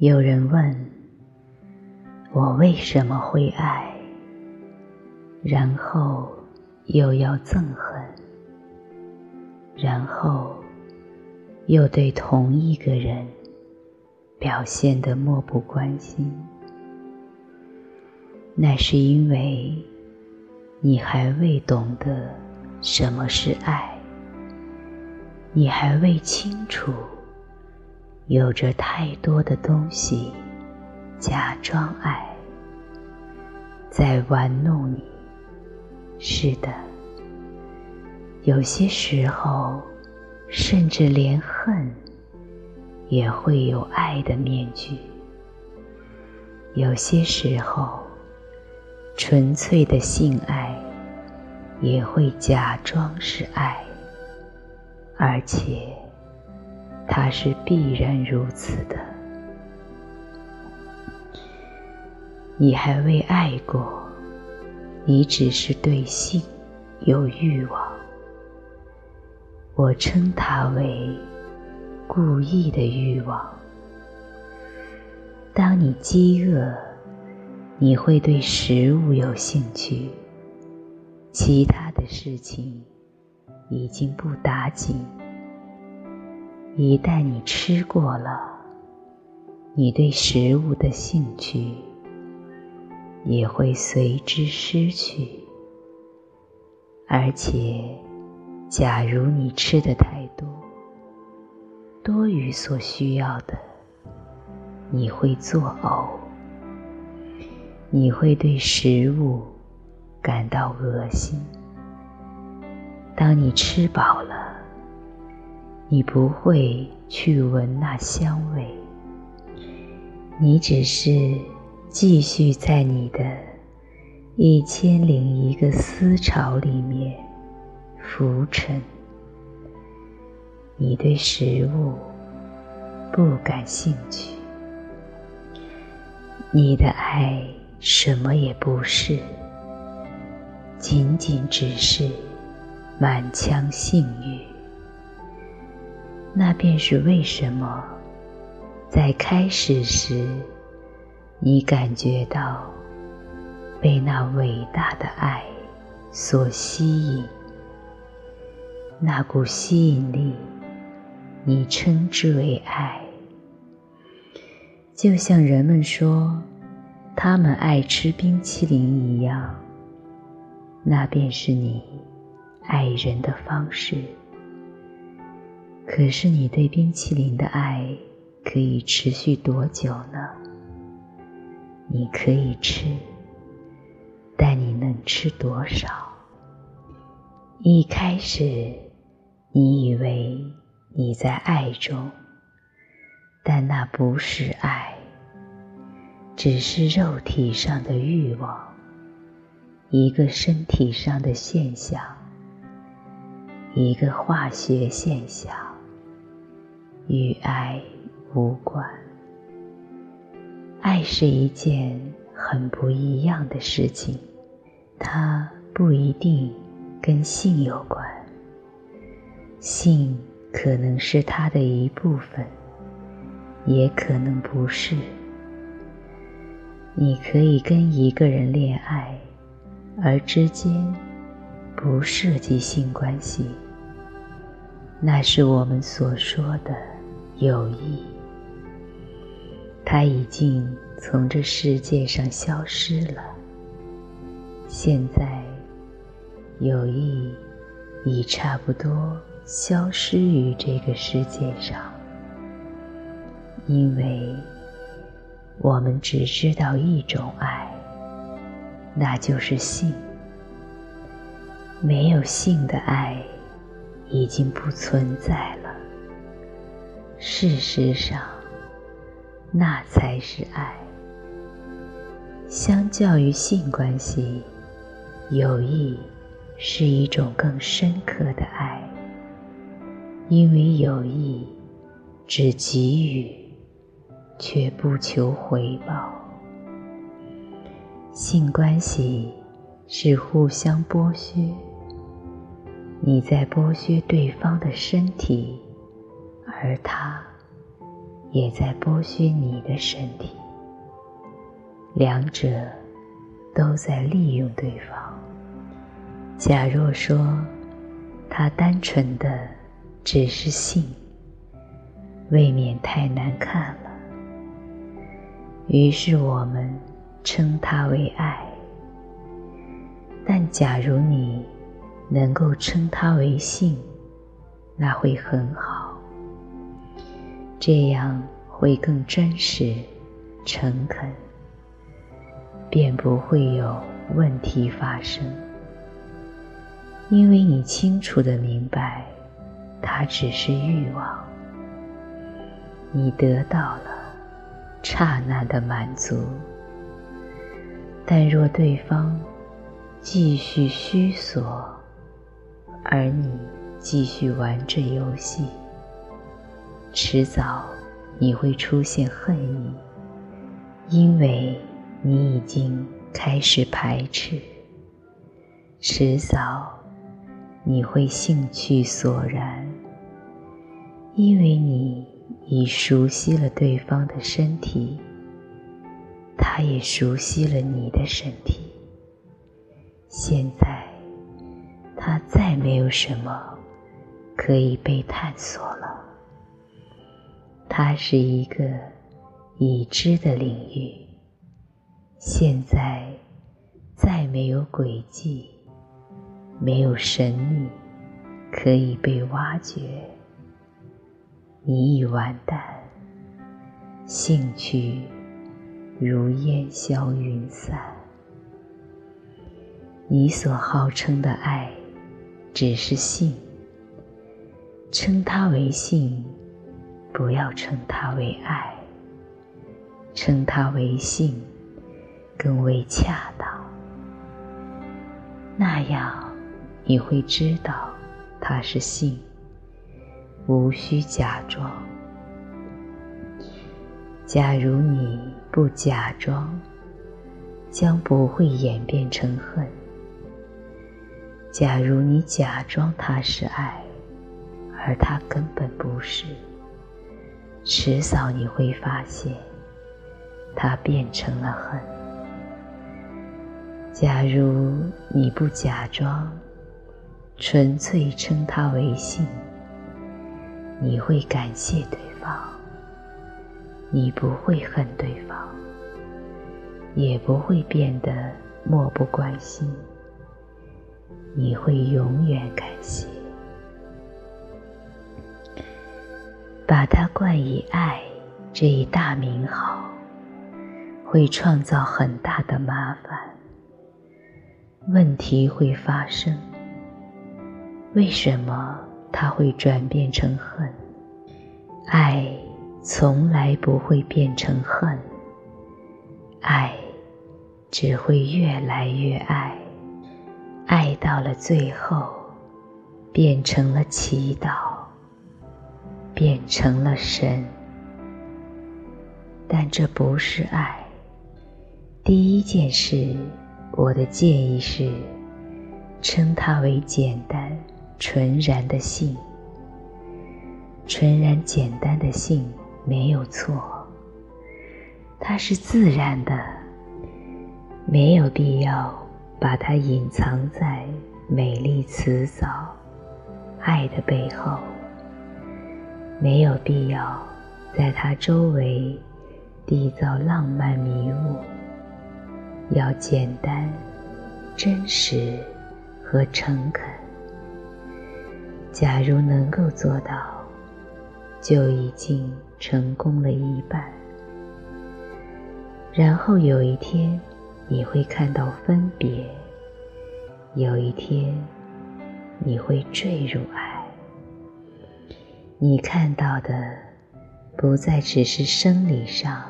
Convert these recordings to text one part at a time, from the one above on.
有人问我为什么会爱，然后又要憎恨，然后又对同一个人表现得漠不关心，那是因为你还未懂得什么是爱，你还未清楚。有着太多的东西，假装爱，在玩弄你。是的，有些时候，甚至连恨也会有爱的面具；有些时候，纯粹的性爱也会假装是爱，而且。它是必然如此的。你还未爱过，你只是对性有欲望。我称它为故意的欲望。当你饥饿，你会对食物有兴趣，其他的事情已经不打紧。一旦你吃过了，你对食物的兴趣也会随之失去。而且，假如你吃的太多，多于所需要的，你会作呕，你会对食物感到恶心。当你吃饱了，你不会去闻那香味，你只是继续在你的一千零一个思潮里面浮沉。你对食物不感兴趣，你的爱什么也不是，仅仅只是满腔性欲。那便是为什么，在开始时，你感觉到被那伟大的爱所吸引。那股吸引力，你称之为爱。就像人们说他们爱吃冰淇淋一样，那便是你爱人的方式。可是，你对冰淇淋的爱可以持续多久呢？你可以吃，但你能吃多少？一开始，你以为你在爱中，但那不是爱，只是肉体上的欲望，一个身体上的现象，一个化学现象。与爱无关。爱是一件很不一样的事情，它不一定跟性有关，性可能是它的一部分，也可能不是。你可以跟一个人恋爱，而之间不涉及性关系，那是我们所说的。友谊，它已经从这世界上消失了。现在，友谊已差不多消失于这个世界上，因为我们只知道一种爱，那就是性。没有性的爱已经不存在了。事实上，那才是爱。相较于性关系，友谊是一种更深刻的爱，因为友谊只给予，却不求回报。性关系是互相剥削，你在剥削对方的身体。而他也在剥削你的身体，两者都在利用对方。假若说他单纯的只是性，未免太难看了。于是我们称它为爱。但假如你能够称它为性，那会很好。这样会更真实、诚恳，便不会有问题发生。因为你清楚的明白，它只是欲望。你得到了刹那的满足，但若对方继续虚索，而你继续玩着游戏，迟早你会出现恨意，因为你已经开始排斥。迟早你会兴趣索然，因为你已熟悉了对方的身体，他也熟悉了你的身体。现在，他再没有什么可以被探索了。它是一个已知的领域，现在再没有轨迹，没有神秘可以被挖掘。你已完蛋，兴趣如烟消云散。你所号称的爱，只是性，称它为性。不要称它为爱，称它为性，更为恰当。那样，你会知道它是性，无需假装。假如你不假装，将不会演变成恨。假如你假装它是爱，而它根本不是。迟早你会发现，它变成了恨。假如你不假装，纯粹称它为性，你会感谢对方，你不会恨对方，也不会变得漠不关心，你会永远感谢。把它冠以“爱”这一大名号，会创造很大的麻烦。问题会发生：为什么它会转变成恨？爱从来不会变成恨，爱只会越来越爱，爱到了最后，变成了祈祷。变成了神，但这不是爱。第一件事，我的建议是，称它为简单、纯然的性。纯然简单的性没有错，它是自然的，没有必要把它隐藏在美丽辞藻、爱的背后。没有必要在它周围缔造浪漫迷雾，要简单、真实和诚恳。假如能够做到，就已经成功了一半。然后有一天，你会看到分别；有一天，你会坠入爱。你看到的，不再只是生理上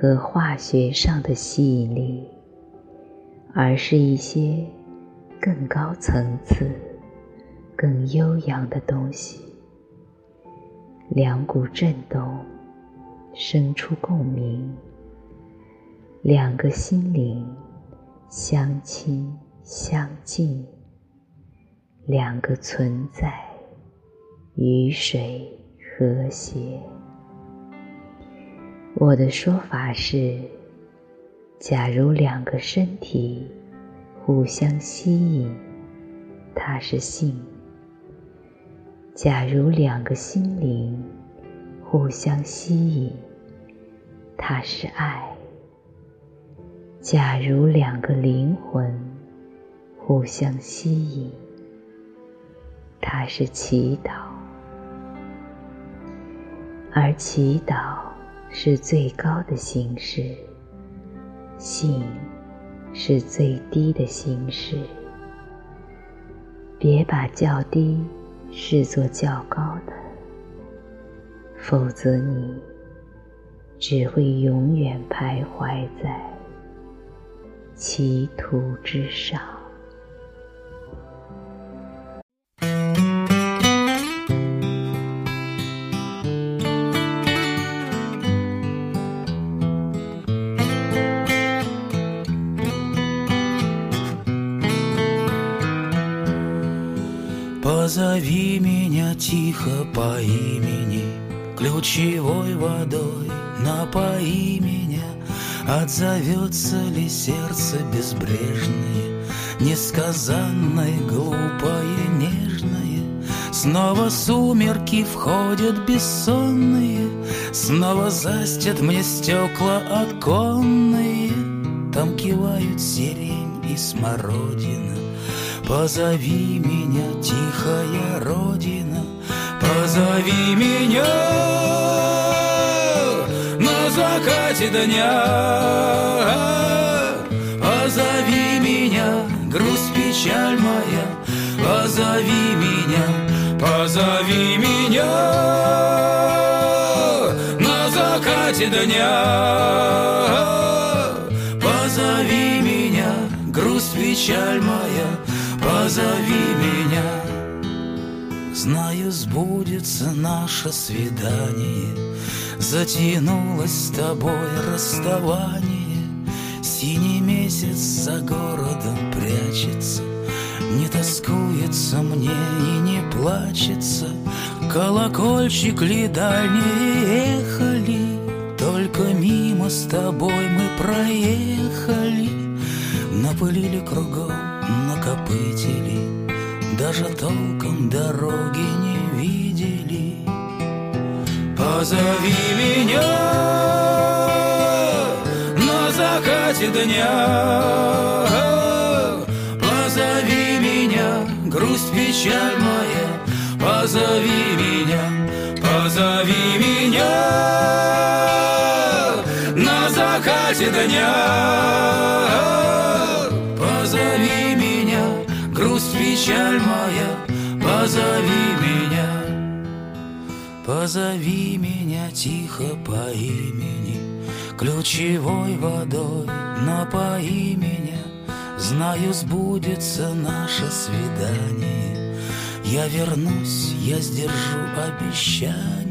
和化学上的吸引力，而是一些更高层次、更悠扬的东西。两股震动，生出共鸣；两个心灵相亲相近；两个存在。雨水和谐。我的说法是：假如两个身体互相吸引，它是性；假如两个心灵互相吸引，它是爱；假如两个灵魂互相吸引，它是祈祷；而祈祷。是最高的形式，性是最低的形式。别把较低视作较高的，否则你只会永远徘徊在歧途之上。Позови меня тихо по имени, Ключевой водой напои меня. Отзовется ли сердце безбрежное, Несказанное, глупое, нежное? Снова сумерки входят бессонные, Снова застят мне стекла оконные, Там кивают сирень и смородина, Позови меня, тихая родина, позови меня на закате дня. Позови меня, грусть, печаль моя, позови меня, позови меня на закате дня. Позови меня, грусть, печаль моя, позови меня. Знаю, сбудется наше свидание. Затянулось с тобой расставание. Синий месяц за городом прячется. Не тоскуется мне и не плачется. Колокольчик ли дальние ехали? Только мимо с тобой мы проехали. Напылили кругом накопытили, Даже толком дороги не видели. Позови меня на закате дня, Позови меня, грусть, печаль моя, Позови меня, позови меня на закате дня. Печаль моя, позови меня, позови меня тихо по имени, ключевой водой напои меня, знаю, сбудется наше свидание. Я вернусь, я сдержу обещание.